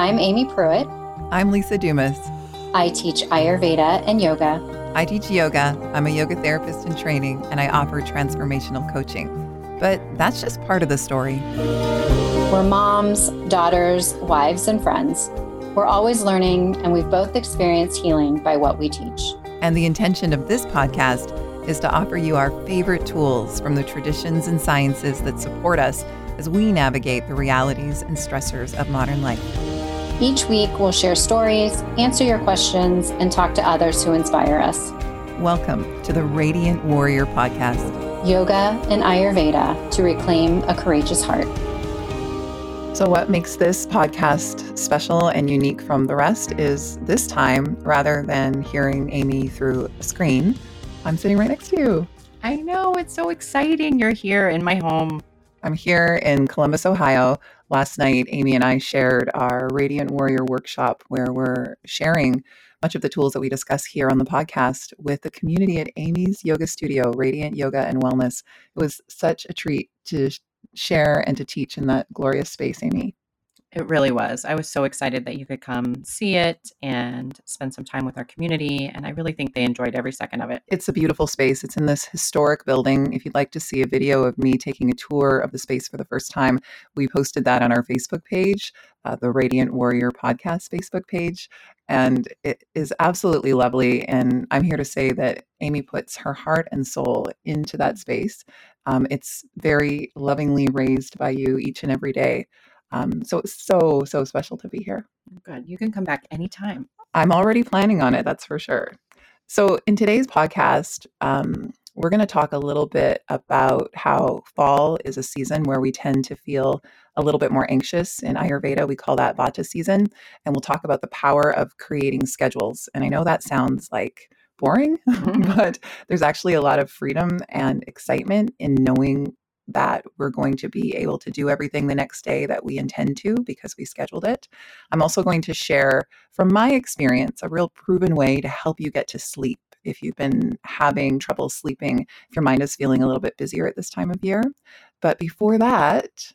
I'm Amy Pruitt. I'm Lisa Dumas. I teach Ayurveda and yoga. I teach yoga. I'm a yoga therapist in training, and I offer transformational coaching. But that's just part of the story. We're moms, daughters, wives, and friends. We're always learning, and we've both experienced healing by what we teach. And the intention of this podcast is to offer you our favorite tools from the traditions and sciences that support us as we navigate the realities and stressors of modern life. Each week, we'll share stories, answer your questions, and talk to others who inspire us. Welcome to the Radiant Warrior Podcast Yoga and Ayurveda to reclaim a courageous heart. So, what makes this podcast special and unique from the rest is this time, rather than hearing Amy through a screen, I'm sitting right next to you. I know. It's so exciting. You're here in my home. I'm here in Columbus, Ohio. Last night, Amy and I shared our Radiant Warrior workshop where we're sharing much of the tools that we discuss here on the podcast with the community at Amy's Yoga Studio, Radiant Yoga and Wellness. It was such a treat to share and to teach in that glorious space, Amy. It really was. I was so excited that you could come see it and spend some time with our community. And I really think they enjoyed every second of it. It's a beautiful space. It's in this historic building. If you'd like to see a video of me taking a tour of the space for the first time, we posted that on our Facebook page, uh, the Radiant Warrior Podcast Facebook page. And it is absolutely lovely. And I'm here to say that Amy puts her heart and soul into that space. Um, it's very lovingly raised by you each and every day. Um, so it's so, so special to be here. Good. You can come back anytime. I'm already planning on it, that's for sure. So, in today's podcast, um, we're going to talk a little bit about how fall is a season where we tend to feel a little bit more anxious. In Ayurveda, we call that Vata season. And we'll talk about the power of creating schedules. And I know that sounds like boring, mm-hmm. but there's actually a lot of freedom and excitement in knowing that we're going to be able to do everything the next day that we intend to because we scheduled it. I'm also going to share from my experience a real proven way to help you get to sleep if you've been having trouble sleeping, if your mind is feeling a little bit busier at this time of year. But before that,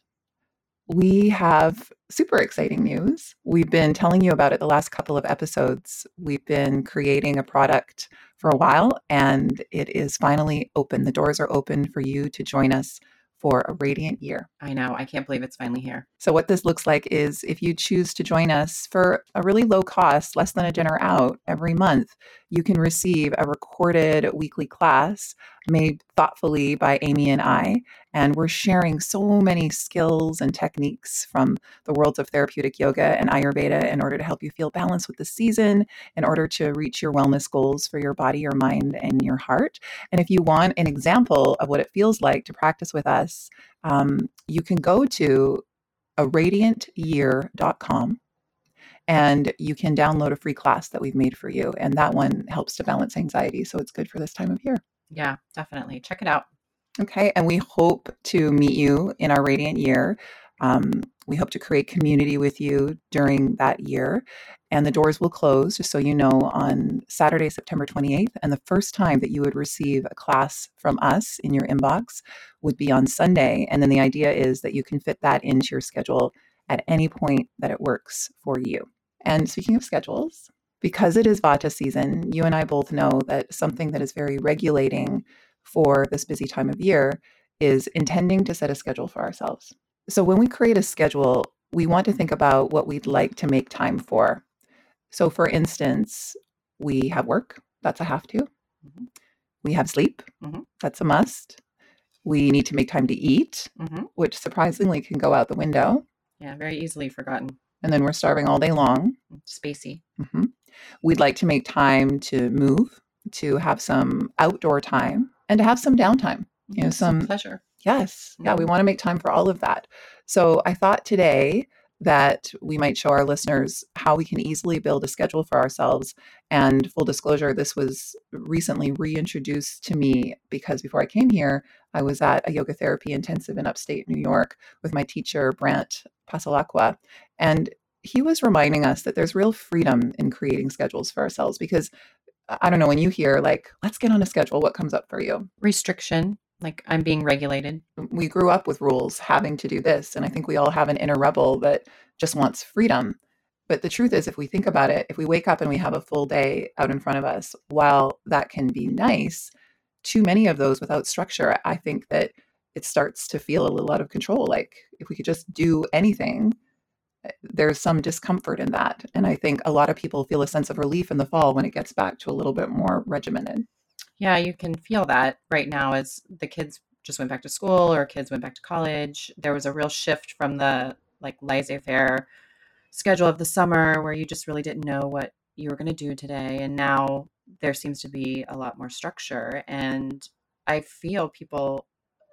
we have super exciting news. We've been telling you about it the last couple of episodes. We've been creating a product for a while and it is finally open. The doors are open for you to join us for a radiant year. I know. I can't believe it's finally here. So, what this looks like is if you choose to join us for a really low cost, less than a dinner out every month, you can receive a recorded weekly class made thoughtfully by Amy and I. And we're sharing so many skills and techniques from the worlds of therapeutic yoga and Ayurveda in order to help you feel balanced with the season, in order to reach your wellness goals for your body, your mind, and your heart. And if you want an example of what it feels like to practice with us, um, you can go to a radiantyear.com and you can download a free class that we've made for you. And that one helps to balance anxiety. So it's good for this time of year. Yeah, definitely. Check it out. Okay. And we hope to meet you in our radiant year. Um, we hope to create community with you during that year. And the doors will close, just so you know, on Saturday, September 28th. And the first time that you would receive a class from us in your inbox would be on Sunday. And then the idea is that you can fit that into your schedule at any point that it works for you. And speaking of schedules, because it is Vata season, you and I both know that something that is very regulating for this busy time of year is intending to set a schedule for ourselves. So when we create a schedule, we want to think about what we'd like to make time for. So, for instance, we have work, that's a have to. Mm-hmm. We have sleep, mm-hmm. that's a must. We need to make time to eat, mm-hmm. which surprisingly can go out the window. Yeah, very easily forgotten and then we're starving all day long. Spacey. Mm-hmm. We'd like to make time to move, to have some outdoor time, and to have some downtime. You know, some, some pleasure. Yes. Yeah, we want to make time for all of that. So I thought today that we might show our listeners how we can easily build a schedule for ourselves. And full disclosure, this was recently reintroduced to me because before I came here, I was at a yoga therapy intensive in upstate New York with my teacher, Brandt Passalacqua. And he was reminding us that there's real freedom in creating schedules for ourselves because I don't know, when you hear like, let's get on a schedule, what comes up for you? Restriction, like I'm being regulated. We grew up with rules having to do this. And I think we all have an inner rebel that just wants freedom. But the truth is, if we think about it, if we wake up and we have a full day out in front of us, while that can be nice, too many of those without structure, I think that it starts to feel a little out of control. Like if we could just do anything, there's some discomfort in that. And I think a lot of people feel a sense of relief in the fall when it gets back to a little bit more regimented. Yeah, you can feel that right now as the kids just went back to school or kids went back to college. There was a real shift from the like laissez faire schedule of the summer where you just really didn't know what you were going to do today. And now there seems to be a lot more structure. And I feel people,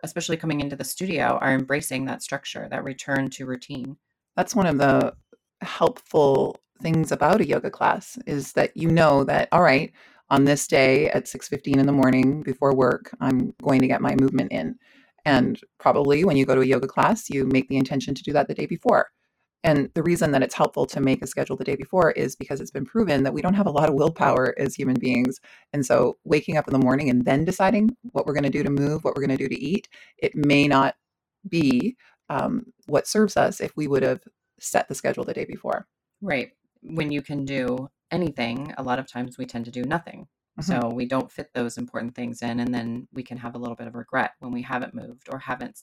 especially coming into the studio, are embracing that structure, that return to routine. That's one of the helpful things about a yoga class is that you know that, all right, on this day at 6.15 in the morning before work i'm going to get my movement in and probably when you go to a yoga class you make the intention to do that the day before and the reason that it's helpful to make a schedule the day before is because it's been proven that we don't have a lot of willpower as human beings. And so waking up in the morning and then deciding what we're going to do to move, what we're going to do to eat, it may not be um, what serves us if we would have set the schedule the day before. Right. When you can do anything, a lot of times we tend to do nothing. Mm-hmm. So we don't fit those important things in, and then we can have a little bit of regret when we haven't moved or haven't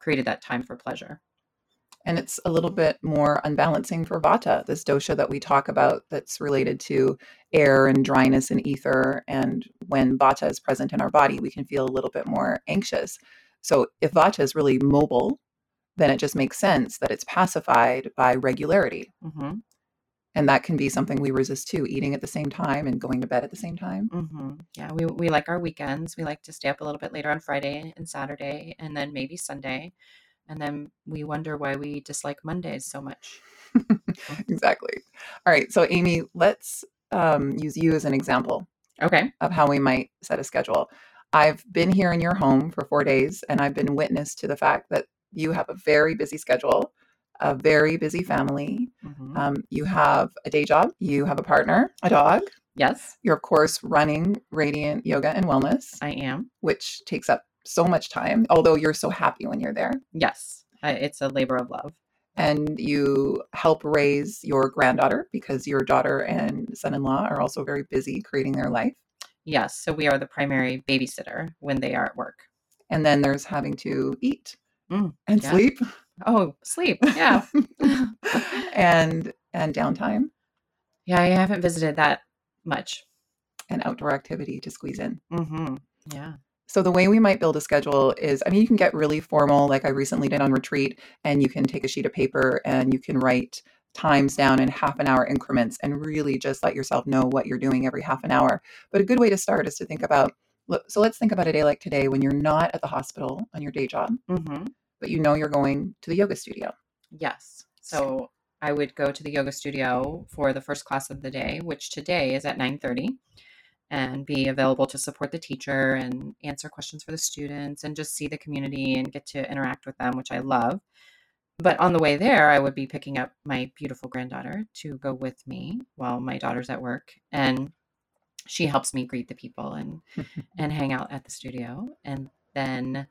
created that time for pleasure and it's a little bit more unbalancing for vata this dosha that we talk about that's related to air and dryness and ether and when vata is present in our body we can feel a little bit more anxious so if vata is really mobile then it just makes sense that it's pacified by regularity mm-hmm. and that can be something we resist too eating at the same time and going to bed at the same time mm-hmm. yeah we, we like our weekends we like to stay up a little bit later on friday and saturday and then maybe sunday and then we wonder why we dislike Mondays so much. exactly. All right. So, Amy, let's um, use you as an example. Okay. Of how we might set a schedule. I've been here in your home for four days, and I've been witness to the fact that you have a very busy schedule, a very busy family. Mm-hmm. Um, you have a day job, you have a partner, a dog. Yes. You're, of course, running Radiant Yoga and Wellness. I am. Which takes up so much time, although you're so happy when you're there. Yes, it's a labor of love. And you help raise your granddaughter because your daughter and son in law are also very busy creating their life. Yes, so we are the primary babysitter when they are at work. And then there's having to eat mm, and yeah. sleep. Oh, sleep. Yeah. and and downtime. Yeah, I haven't visited that much. And outdoor activity to squeeze in. Mm-hmm. Yeah. So the way we might build a schedule is I mean you can get really formal like I recently did on retreat and you can take a sheet of paper and you can write times down in half an hour increments and really just let yourself know what you're doing every half an hour. But a good way to start is to think about so let's think about a day like today when you're not at the hospital on your day job, mm-hmm. but you know you're going to the yoga studio. Yes. So I would go to the yoga studio for the first class of the day, which today is at 9:30 and be available to support the teacher and answer questions for the students and just see the community and get to interact with them, which I love. But on the way there, I would be picking up my beautiful granddaughter to go with me while my daughter's at work. And she helps me greet the people and and hang out at the studio. And then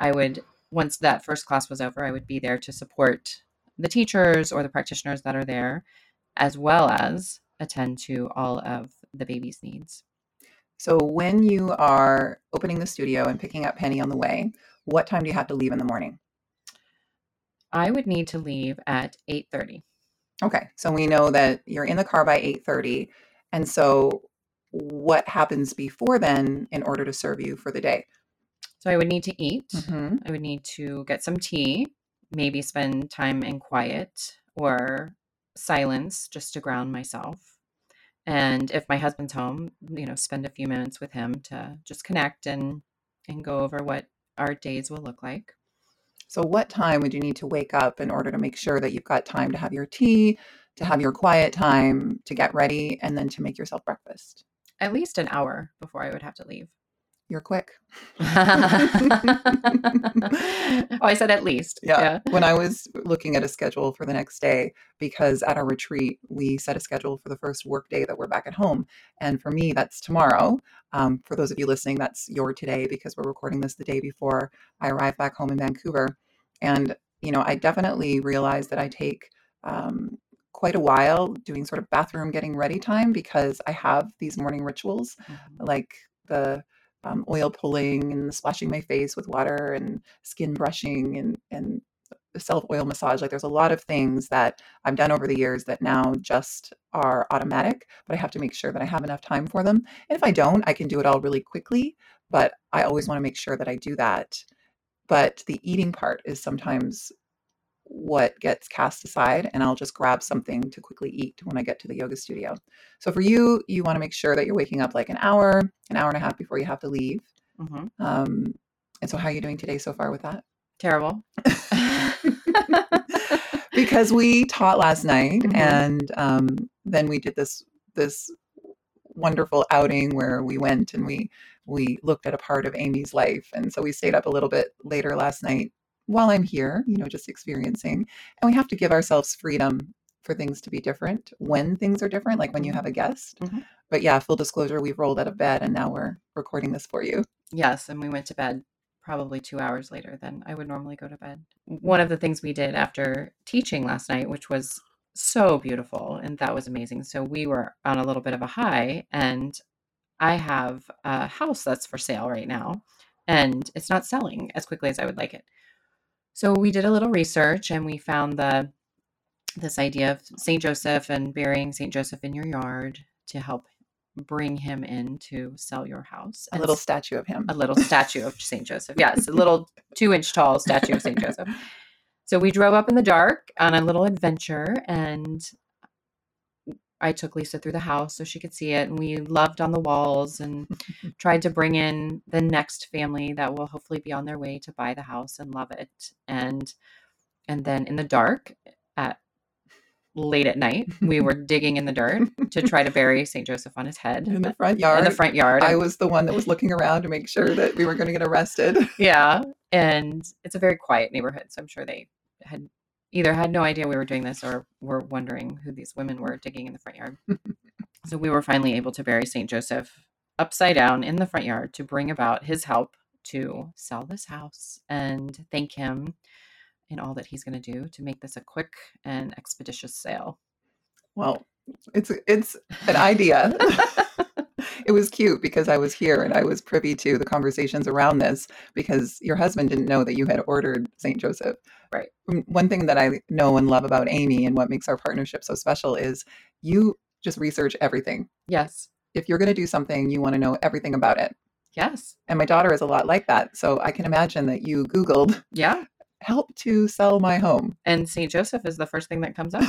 I would once that first class was over, I would be there to support the teachers or the practitioners that are there, as well as attend to all of the baby's needs. So when you are opening the studio and picking up Penny on the way, what time do you have to leave in the morning? I would need to leave at 8:30. Okay. So we know that you're in the car by 8:30. And so what happens before then in order to serve you for the day? So I would need to eat. Mm-hmm. I would need to get some tea, maybe spend time in quiet or silence just to ground myself and if my husband's home you know spend a few minutes with him to just connect and and go over what our days will look like so what time would you need to wake up in order to make sure that you've got time to have your tea to have your quiet time to get ready and then to make yourself breakfast at least an hour before i would have to leave you're quick. oh, I said at least. Yeah. yeah. When I was looking at a schedule for the next day, because at our retreat, we set a schedule for the first work day that we're back at home. And for me, that's tomorrow. Um, for those of you listening, that's your today because we're recording this the day before I arrive back home in Vancouver. And, you know, I definitely realize that I take um, quite a while doing sort of bathroom getting ready time because I have these morning rituals Mhm. like the um, oil pulling and splashing my face with water and skin brushing and and self oil massage. Like there's a lot of things that I've done over the years that now just are automatic, but I have to make sure that I have enough time for them. And if I don't, I can do it all really quickly, but I always want to make sure that I do that. But the eating part is sometimes what gets cast aside and I'll just grab something to quickly eat when I get to the yoga studio. So for you, you want to make sure that you're waking up like an hour, an hour and a half before you have to leave. Mhm. Um, and so how are you doing today so far with that? Terrible. because we taught last night Mhm. and um, then we did this this wonderful outing where we went and we we looked at a part of Amy's life and so we stayed up a little bit later last night while I'm here you know just experiencing and we have to give ourselves freedom for things to be different when things are different like when you Mhm. have a guest Mhm. but yeah full disclosure we've rolled out of bed and now we're recording this for you Yes, and we went to bed probably two hours later than I would normally go to bed. One of the things we did after teaching last night, which was so beautiful, and that was amazing. So we were on a little bit of a high, and I have a house that's for sale right now, and it's not selling as quickly as I would like it. So we did a little research, and we found the this idea of Saint Joseph and burying Saint Joseph in your yard to help bring him in to sell your house. a little statue of him a little statue of Saint Joseph. Yes, a little two inch tall statue of Saint Joseph. So we drove up in the dark on a little adventure and I took Lisa through the house so she could see it and we loved on the walls and tried to bring in the next family that will hopefully be on their way to buy the house and love it. And and then in the dark at late at night, we were digging in the dirt to try to bury Saint Joseph on his head in the front yard in the front yard. I was the one that was looking around to make sure that we were going to get arrested. yeah and it's a very quiet neighborhood so i'm sure they had either had no idea we were doing this or were wondering who these women were digging in the front yard so we were finally able to bury saint joseph upside down in the front yard to bring about his help to sell this house and thank him in all that he's going to do to make this a quick and expeditious sale Well, it's it's an idea. it was cute because I was here and I was privy to the conversations around this because your husband didn't know that you had ordered St. Joseph. Right. Mm, One thing that I know and love about Amy and what makes our partnership so special is you just research everything. yes If you're going to do something, you want to know everything about it. yes And my daughter is a lot like that. So I can imagine that you Googled yeah help to sell my home. and St. Joseph is the first thing that comes up.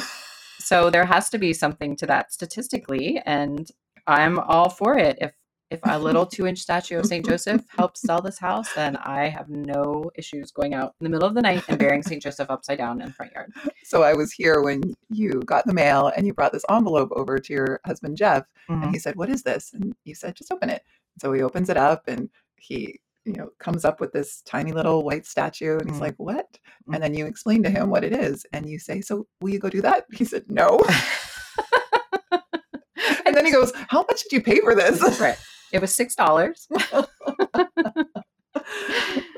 so there has to be something to that statistically, and I'm all for it. If if a little two inch statue of St. Joseph helps sell this house, then I have no issues going out in the middle of the night and burying St. Joseph upside down in the front yard. So I was here when you got the mail and you brought this envelope over to your husband Jeff and he said, "What is this?" And you said, "Just open it." So he opens it up and he, you know, comes up with this tiny little white statue and he's Mm. like, "What?" Mm. And then you explain to him what it is and you say, "So, will you go do that?" He said, "No." he goes, "How much did you pay for this?" right. It was six dollars.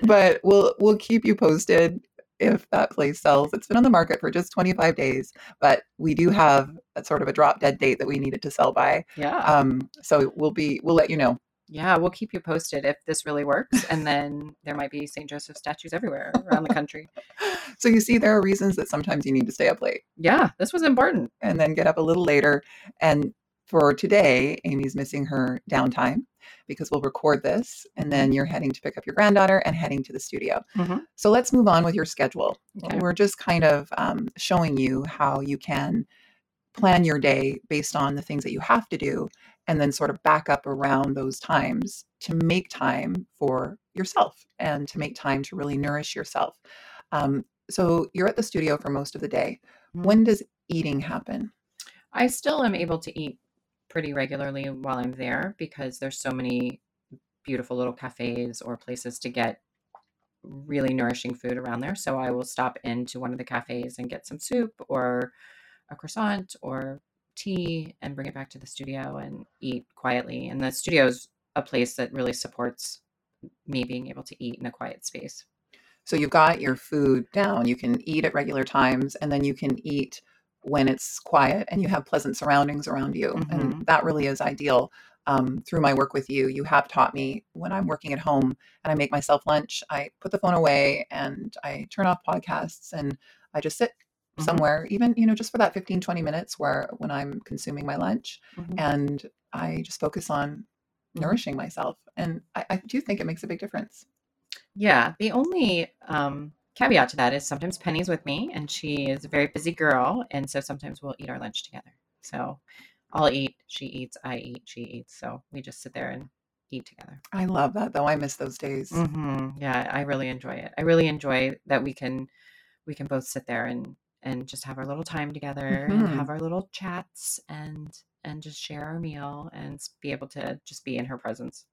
but we'll we'll keep you posted if that place sells. It's been on the market for just 25 days, but we do have a sort of a drop dead date that we needed to sell by. Yeah. Um, so we'll be we'll let you know. Yeah, we'll keep you posted if this really works. And then there might be St. Joseph statues everywhere around the country. So you see, there are reasons that sometimes you need to stay up late Yeah, this was important. and then get up a little later. And for today, Amy's missing her downtime because we'll record this and then you're heading to pick up your granddaughter and heading to the studio. Mhm. So let's move on with your schedule. Okay. We're just kind of um, showing you how you can plan your day based on the things that you have to do and then sort of back up around those times to make time for yourself and to make time to really nourish yourself. Um, so you're at the studio for most of the day. Mhm. When does eating happen? I still am able to eat pretty regularly while I'm there because there's so many beautiful little cafes or places to get really nourishing food around there. So I will stop into one of the cafes and get some soup or a croissant or tea and bring it back to the studio and eat quietly. And the studio is a place that really supports me being able to eat in a quiet space. So you've got your food down. You can eat at regular times and then you can eat when it's quiet and you have pleasant surroundings around you. Mhm. And that really is ideal. Um, through my work with you, you have taught me when I'm working at home and I make myself lunch, I put the phone away and I turn off podcasts and I just sit Mhm. somewhere, even, you know, just for that 15, 20 minutes where when I'm consuming my lunch Mhm. and I just focus on Mhm. nourishing myself. And I, I do think it makes a big difference. Yeah, the only um, caveat to that is sometimes Penny's with me, and she is a very busy girl, and so sometimes we'll eat our lunch together. So I'll eat, she eats, I eat, she eats. So we just sit there and eat together. I love that though. I miss those days. hmm Yeah, I really enjoy it. I really enjoy that we can we can both sit there and and just have our little time together and Mhm. have our little chats and and just share our meal and be able to just be in her presence.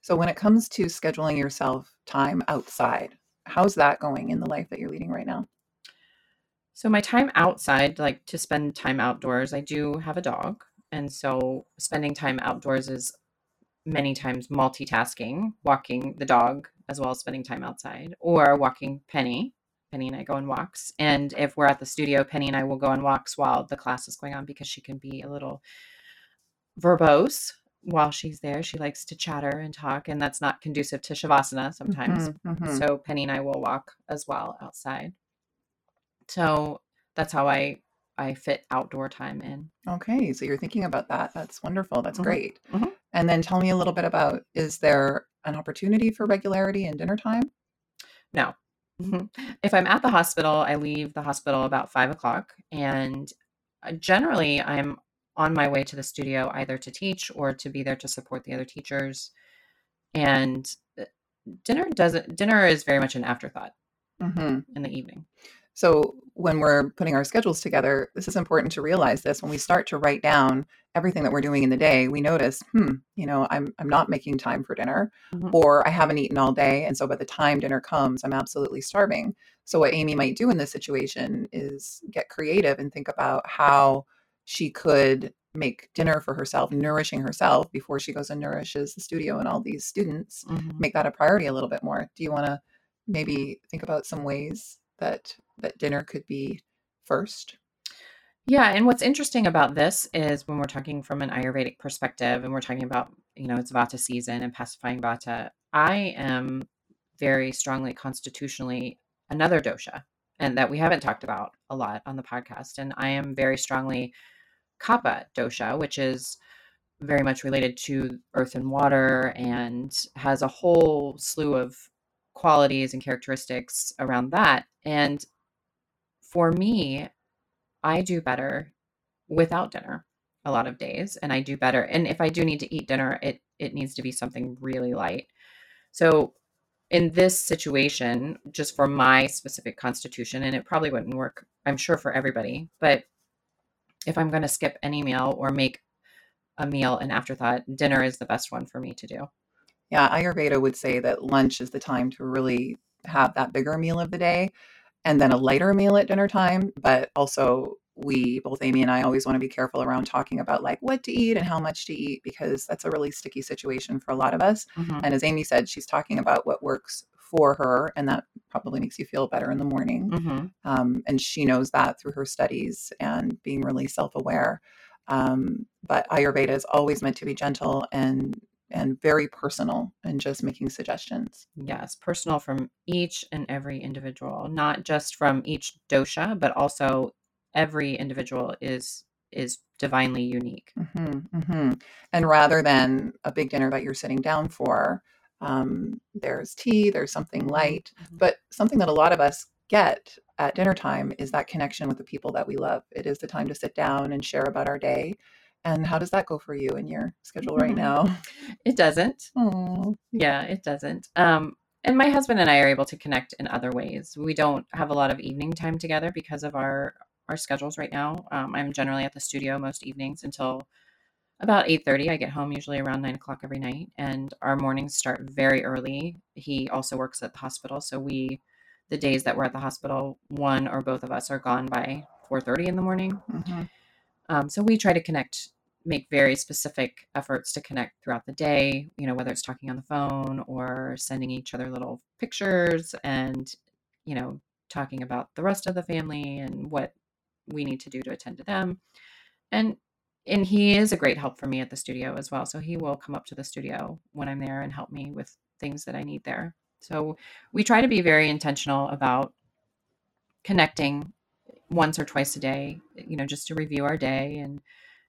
So when it comes to scheduling yourself time outside, how's that going in the life that you're leading right now? So my time outside, like to spend time outdoors, I do have a dog. And so spending time outdoors is many times multitasking, walking the dog as well as spending time outside or walking Penny. Penny and I go on walks. And if we're at the studio, Penny and I will go on walks while the class is going on because she can be a little verbose while she's there. She likes to chatter and talk, and that's not conducive to Shavasana sometimes. Mhm, mhm. So Penny and I will walk as well outside. So that's how I I fit outdoor time in. Okay, so you're thinking about that. That's wonderful. That's Mhm, great. mhm. And then tell me a little bit about is there an opportunity for regularity in dinner time? No. If I'm at the hospital, I leave the hospital about five o'clock, and uh, generally I'm on my way to the studio either to teach or to be there to support the other teachers. And uh, dinner doesn't dinner is very much an afterthought hmm in the evening. So when we're putting our schedules together, this is important to realize this. When we start to write down everything that we're doing in the day, we notice, hmm, you know, I'm I'm not making time for dinner, Mhm. or I haven't eaten all day, and so by the time dinner comes, I'm absolutely starving. So what Amy might do in this situation is get creative and think about how she could make dinner for herself, nourishing herself before she goes and nourishes the studio and all these students. Mhm. Make that a priority a little bit more. Do you want to maybe think about some ways that that dinner could be first? Yeah, and what's interesting about this is when we're talking from an Ayurvedic perspective and we're talking about, you know, it's Vata season and pacifying Vata, I am very strongly constitutionally another dosha and that we haven't talked about a lot on the podcast. And I am very strongly Kapha dosha, which is very much related to earth and water and has a whole slew of qualities and characteristics around that. And for me, I do better without dinner a lot of days and I do better. And if I do need to eat dinner, it it needs to be something really light. So in this situation, just for my specific constitution, and it probably wouldn't work, I'm sure for everybody, but if I'm going to skip any meal or make a meal an afterthought, dinner is the best one for me to do. Yeah, Ayurveda would say that lunch is the time to really have that bigger meal of the day and then a lighter meal at dinner time. But also, we, both Amy and I, always want to be careful around talking about like what to eat and how much to eat because that's a really sticky situation for a lot of us. Mhm. And as Amy said, she's talking about what works for her, and that probably makes you feel better in the morning. Mhm. Um, and she knows that through her studies and being really self aware. Um, but Ayurveda is always meant to be gentle and and very personal and just making suggestions. Yes, personal from each and every individual, not just from each dosha, but also every individual is is divinely unique. hmm hmm And rather than a big dinner that you're sitting down for, um, there's tea, there's something light, Mhm. but something that a lot of us get at dinner time is that connection with the people that we love. It is the time to sit down and share about our day. And how does that go for you in your schedule right Mhm. now? It doesn't. Oh, Yeah, it doesn't. Um, and my husband and I are able to connect in other ways. We don't have a lot of evening time together because of our our schedules right now. Um, I'm generally at the studio most evenings until about 8.30 i get home usually around 9 o'clock every night and our mornings start very early he also works at the hospital so we the days that we're at the hospital one or both of us are gone by 4.30 in the morning mhm. um, so we try to connect make very specific efforts to connect throughout the day you know whether it's talking on the phone or sending each other little pictures and you know talking about the rest of the family and what we need to do to attend to them. And and he is a great help for me at the studio as well. So he will come up to the studio when I'm there and help me with things that I need there. So we try to be very intentional about connecting once or twice a day, you know, just to review our day and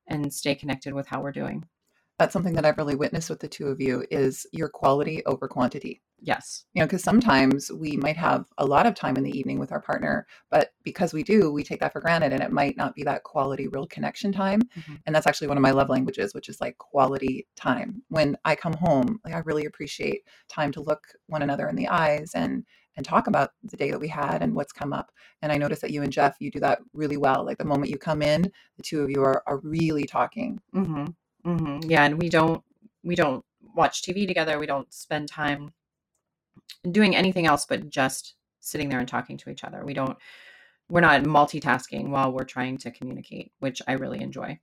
and stay connected with how we're doing. That's something that I've really witnessed with the two of you is your quality over quantity. Yes. You know, because sometimes we might have a lot of time in the evening with our partner, but because we do, we take that for granted and it might not be that quality, real connection time. Mm-hmm. And that's actually one of my love languages, which is like quality time. When I come home, like I really appreciate time to look one another in the eyes and and talk about the day that we had and what's come up. And I notice that you and Jeff, you do that really well. Like the moment you come in, the two of you are, are really talking. Mm-hmm. Mm-hmm. Yeah, and we don't we don't watch TV together. We don't spend time doing anything else but just sitting there and talking to each other. We don't we're not multitasking while we're trying to communicate, which I really enjoy.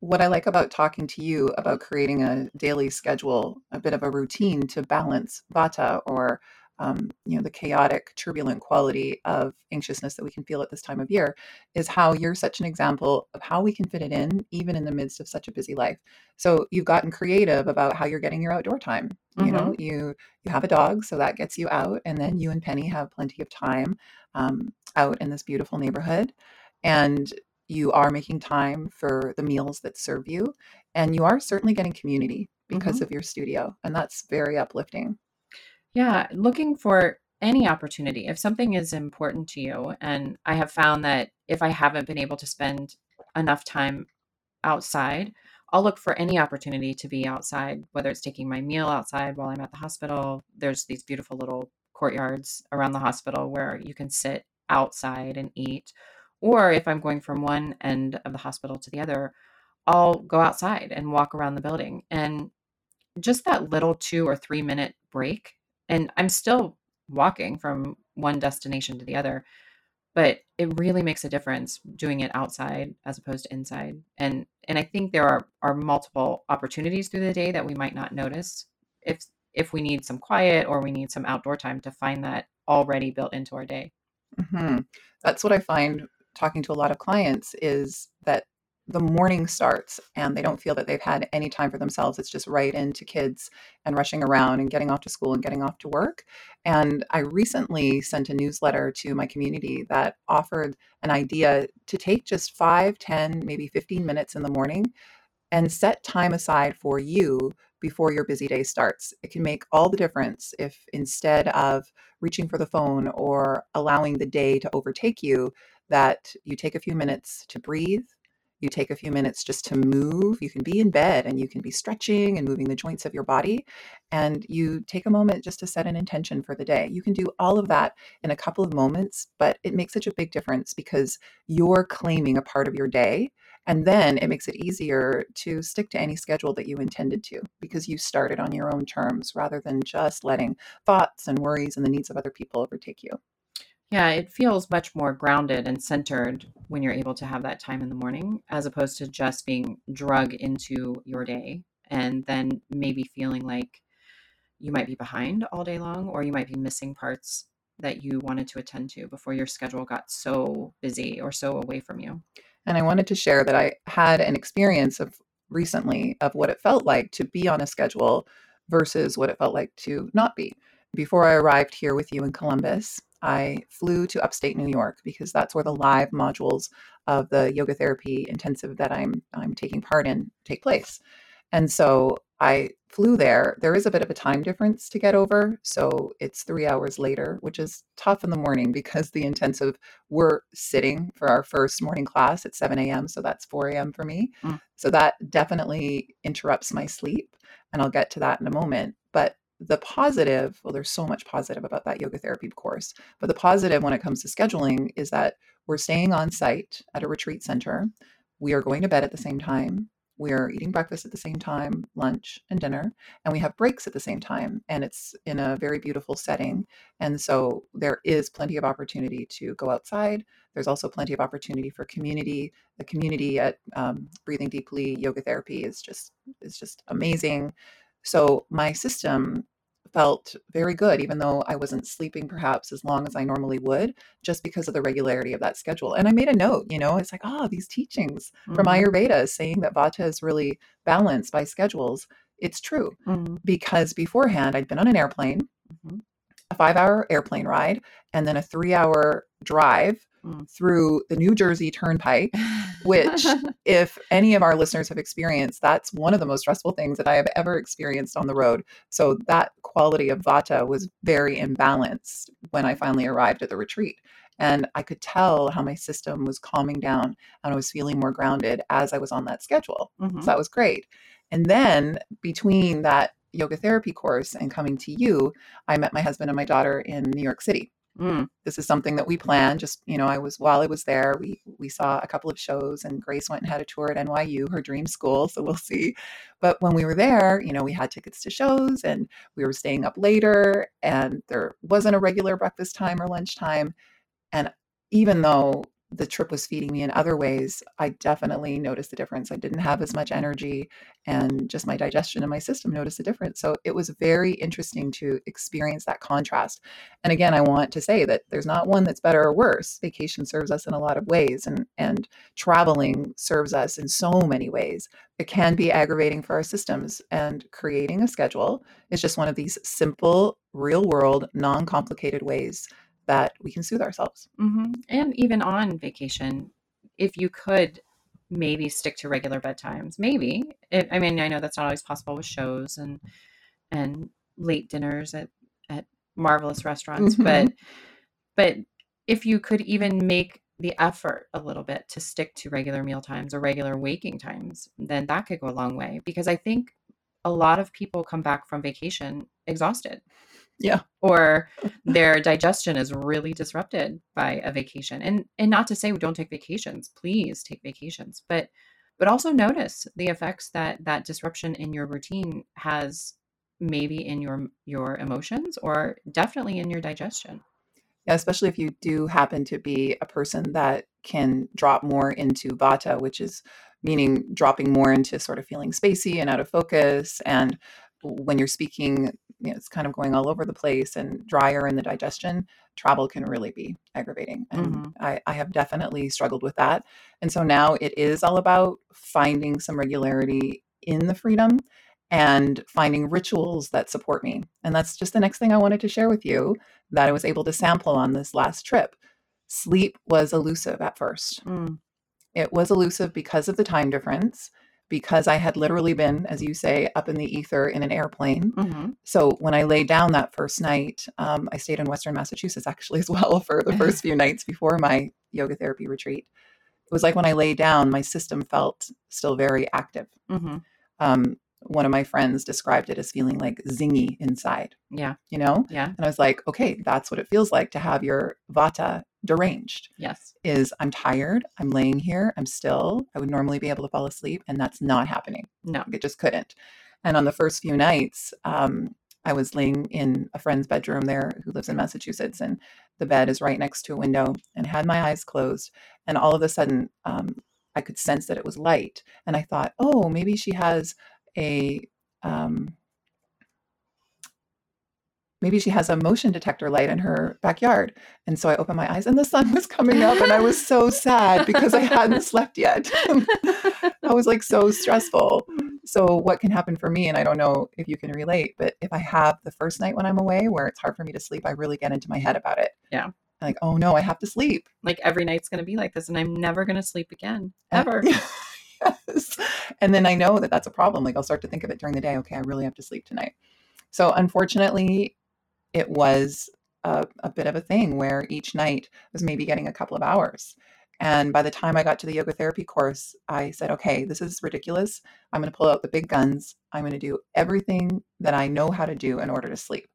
What I like about talking to you about creating a daily schedule, a bit of a routine to balance vata or um, you know the chaotic turbulent quality of anxiousness that we can feel at this time of year is how you're such an example of how we can fit it in even in the midst of such a busy life so you've gotten creative about how you're getting your outdoor time mm-hmm. you know mm-hmm. you you have a dog so that gets you out and then you and penny have plenty of time um, out in this beautiful neighborhood and you are making time for the meals that serve you and you are certainly getting community because mm-hmm. of your studio and that's very uplifting yeah, looking for any opportunity. If something is important to you, and I have found that if I haven't been able to spend enough time outside, I'll look for any opportunity to be outside, whether it's taking my meal outside while I'm at the hospital. There's these beautiful little courtyards around the hospital where you can sit outside and eat. Or if I'm going from one end of the hospital to the other, I'll go outside and walk around the building. And just that little two or three minute break and I'm still walking from one destination to the other, but it really makes a difference doing it outside as opposed to inside. And and I think there are are multiple opportunities through the day that we might not notice if if we need some quiet or we need some outdoor time to find that already built into our day. Mm-hmm. That's what I find talking to a lot of clients is that the morning starts and they don't feel that they've had any time for themselves. It's just right into kids and rushing around and getting off to school and getting off to work. And I recently sent a newsletter to my community that offered an idea to take just five, ten, maybe 15 minutes in the morning and set time aside for you before your busy day starts. It can make all the difference if instead of reaching for the phone or allowing the day to overtake you, that you take a few minutes to breathe you take a few minutes just to move. You can be in bed and you can be stretching and moving the joints of your body. And you take a moment just to set an intention for the day. You can do all of that in a couple of moments, but it makes such a big difference because you're claiming a part of your day. And then it makes it easier to stick to any schedule that you intended to because you started on your own terms rather than just letting thoughts and worries and the needs of other people overtake you. Yeah, it feels much more grounded and centered when you're able to have that time in the morning as opposed to just being drug into your day and then maybe feeling like you might be behind all day long or you might be missing parts that you wanted to attend to before your schedule got so busy or so away from you. And I wanted to share that I had an experience of recently of what it felt like to be on a schedule versus what it felt like to not be. Before I arrived here with you in Columbus, I flew to upstate New York because that's where the live modules of the yoga therapy intensive that I'm I'm taking part in take place. And so I flew there. There is a bit of a time difference to get over. So it's three hours later, which is tough in the morning because the intensive, we're sitting for our first morning class at 7 a.m. So that's 4 a.m. for me. Mm. So that definitely interrupts my sleep. And I'll get to that in a moment. But the positive, well, there's so much positive about that yoga therapy course, but the positive when it comes to scheduling is that we're staying on site at a retreat center. We are going to bed at the same time. We are eating breakfast at the same time, lunch and dinner, and we have breaks at the same time. And it's in a very beautiful setting. And so there is plenty of opportunity to go outside. There's also plenty of opportunity for community. The community at um, Breathing Deeply Yoga Therapy is just is just amazing. So my system felt very good, even though I wasn't sleeping perhaps as long as I normally would, just because of the regularity of that schedule. And I made a note, you know, it's like, oh, these teachings from Mhm. Ayurveda saying that Vata is really balanced by schedules. It's true Mhm. because beforehand I'd been on an airplane. A five hour airplane ride, and then a three hour drive Mm. through the New Jersey Turnpike which if any of our listeners have experienced that's one of the most stressful things that i have ever experienced on the road so that quality of vata was very imbalanced when i finally arrived at the retreat and i could tell how my system was calming down and i was feeling more grounded as i was on that schedule Mhm. so that was great and then between that yoga therapy course and coming to you i met my husband and my daughter in new york city. Mm. this is something that we planned just you know i was while i was there we we saw a couple of shows and grace went and had a tour at nyu her dream school so we'll see. But when we were there you know we had tickets to shows and we were staying up later and there wasn't a regular breakfast time or lunch time. And even though the trip was feeding me in other ways i definitely noticed the difference. I didn't have as much energy and just my digestion and my system noticed the difference. So it was very interesting to experience that contrast. And again i want to say that there's not one that's better or worse. Vacation serves us in a lot of ways and and traveling serves us in so many ways. It can be aggravating for our systems and creating a schedule is just one of these simple real world non-complicated ways that we can soothe ourselves hmm And even on vacation, if you could maybe stick to regular bedtimes, maybe. It, I mean, I know that's not always possible with shows and and late dinners at at marvelous restaurants, Mhm. but but if you could even make the effort a little bit to stick to regular meal times or regular waking times, then that could go a long way. Because I think a lot of people come back from vacation exhausted yeah. or their digestion is really disrupted by a vacation. And and not to say we don't take vacations please take vacations but but also notice the effects that that disruption in your routine has maybe in your your emotions or definitely in your digestion. Yeah, especially if you do happen to be a person that can drop more into vata, which is meaning dropping more into sort of feeling spacey and out of focus. And when you're speaking, you know, it's kind of going all over the place and drier in the digestion. Travel can really be aggravating. And Mhm. I, I have definitely struggled with that. And so now it is all about finding some regularity in the freedom and finding rituals that support me. And that's just the next thing I wanted to share with you that I was able to sample on this last trip. Sleep was elusive at first. Mm, It was elusive because of the time difference, because I had literally been, as you say, up in the ether in an airplane. mhm. So when I laid down that first night, um, I stayed in Western Massachusetts actually as well for the first few nights before my yoga therapy retreat. It was like when I laid down, my system felt still very active. Mhm. Um, one of my friends described it as feeling like zingy inside, yeah you know? yeah And I was like, okay, that's what it feels like to have your vata deranged. yes Is I'm tired, I'm laying here, I'm still. I would normally be able to fall asleep, and that's not happening. no It just couldn't. And on the first few nights, um, I was laying in a friend's bedroom there who lives in Massachusetts, and the bed is right next to a window, and had my eyes closed. And all of a sudden, um, I could sense that it was light, and I thought, oh, maybe she has a um, maybe she has a motion detector light in her backyard. And so I opened my eyes, and the sun was coming up, and I was so sad because I hadn't slept yet. I was like so stressful. So what can happen for me, and I don't know if you can relate, but if I have the first night when I'm away where it's hard for me to sleep, I really get into my head about it. Yeah. Like, oh no, I have to sleep. like every night's going to be like this and i'm never going to sleep again eh, ever yes. And then I know that that's a problem. Like I'll start to think of it during the day. Okay, I really have to sleep tonight. So unfortunately, it was a, a bit of a thing where each night was maybe getting a couple of hours. And by the time I got to the yoga therapy course, I said, okay, this is ridiculous. I'm going to pull out the big guns. I'm going to do everything that I know how to do in order to sleep.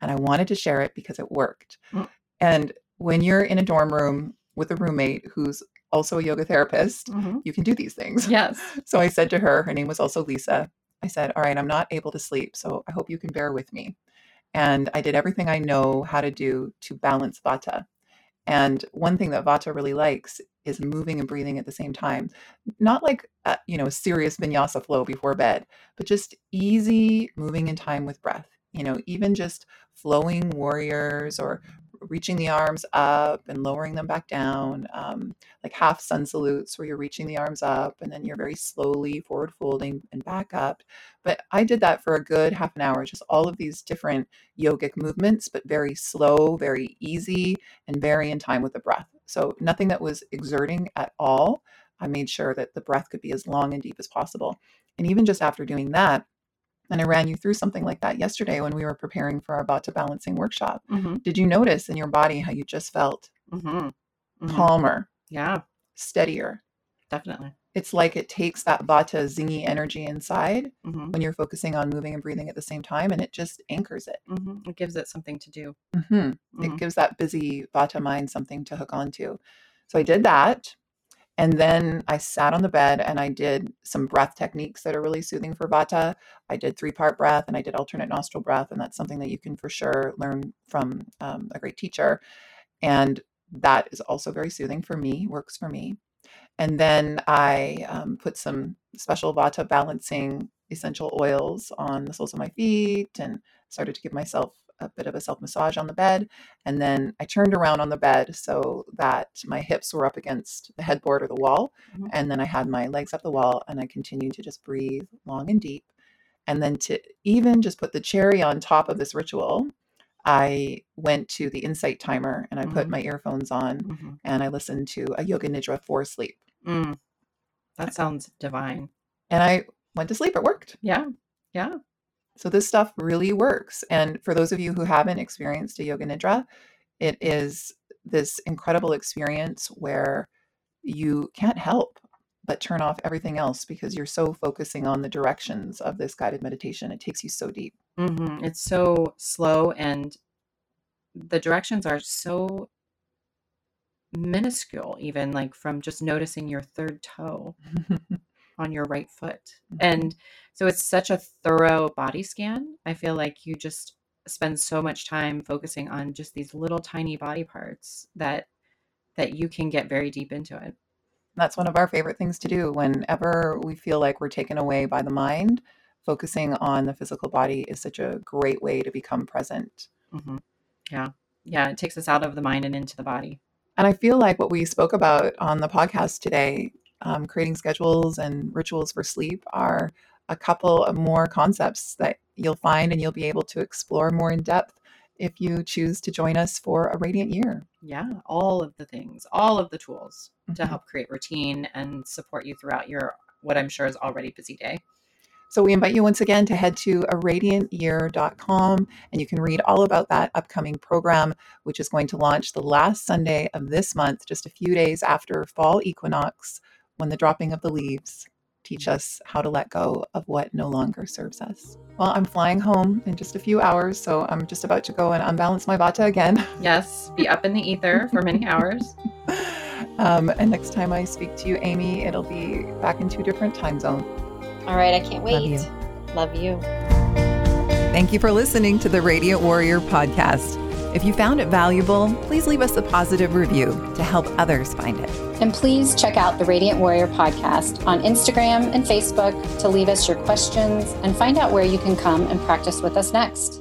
And I wanted to share it because it worked. Mm. And when you're in a dorm room with a roommate who's also a yoga therapist, Mhm. you can do these things. yes So I said to her, her name was also Lisa. I said, All right, I'm not able to sleep, so I hope you can bear with me. And I did everything I know how to do to balance Vata. And one thing that Vata really likes is moving and breathing at the same time. Not like, you know, serious vinyasa flow before bed, but just easy moving in time with breath you know, even just flowing warriors or reaching the arms up and lowering them back down, um, like half sun salutes where you're reaching the arms up and then you're very slowly forward folding and back up. But I did that for a good half an hour, just all of these different yogic movements, but very slow, very easy, and very in time with the breath. So nothing that was exerting at all. I made sure that the breath could be as long and deep as possible. And even just after doing that, and I ran you through something like that yesterday when we were preparing for our Vata balancing workshop. Mm-hmm. Did you notice in your body how you just felt Mm-hmm. Mm-hmm. calmer, Yeah, steadier? definitely. It's like it takes that Vata zingy energy inside Mm-hmm. when you're focusing on moving and breathing at the same time, and it just anchors it. Mm-hmm. It gives it something to do. hmm Mhm. It gives that busy Vata mind something to hook onto. So I did that. And then I sat on the bed and I did some breath techniques that are really soothing for Vata. I did three part breath and I did alternate nostril breath. And that's something that you can for sure learn from um, a great teacher. And that is also very soothing for me, works for me. And then I um, put some special Vata balancing essential oils on the soles of my feet and started to give myself a bit of a self massage on the bed. And then I turned around on the bed so that my hips were up against the headboard or the wall. Mhm. And then I had my legs up the wall and I continued to just breathe long and deep. And then to even just put the cherry on top of this ritual, I went to the Insight timer and I put Mhm. my earphones on Mm-hmm. and I listened to a Yoga Nidra for sleep. Mm. That sounds divine. And I went to sleep. It worked. Yeah, yeah. So this stuff really works. And for those of you who haven't experienced a yoga nidra, it is this incredible experience where you can't help but turn off everything else because you're so focusing on the directions of this guided meditation. It takes you so deep. Mm-hmm. It's so slow, and the directions are so minuscule, even like from just noticing your third toe on your right foot. And so it's such a thorough body scan. I feel like you just spend so much time focusing on just these little tiny body parts that that you can get very deep into it. That's one of our favorite things to do whenever we feel like we're taken away by the mind. Focusing on the physical body is such a great way to become present. hmm Yeah. Yeah. It takes us out of the mind and into the body. And I feel like what we spoke about on the podcast today, um, creating schedules and rituals for sleep, are a couple of more concepts that you'll find and you'll be able to explore more in depth if you choose to join us for a radiant year. Yeah. All of the things, all of the tools to Mhm. help create routine and support you throughout your, what I'm sure is already busy day. So we invite you once again to head to a radiantyear.com and you can read all about that upcoming program, which is going to launch the last Sunday of this month, just a few days after fall equinox, when the dropping of the leaves teach us how to let go of what no longer serves us. Well, I'm flying home in just a few hours, so I'm just about to go and unbalance my vata again. Yes. Be up in the ether for many hours. Um, and next time I speak to you, Amy, it'll be back in two different time zones. All right, I can't wait. Love wait. you. Love you. Thank you for listening to the Radiant Warrior podcast. If you found it valuable, please leave us a positive review to help others find it. And please check out the Radiant Warrior podcast on Instagram and Facebook to leave us your questions and find out where you can come and practice with us next.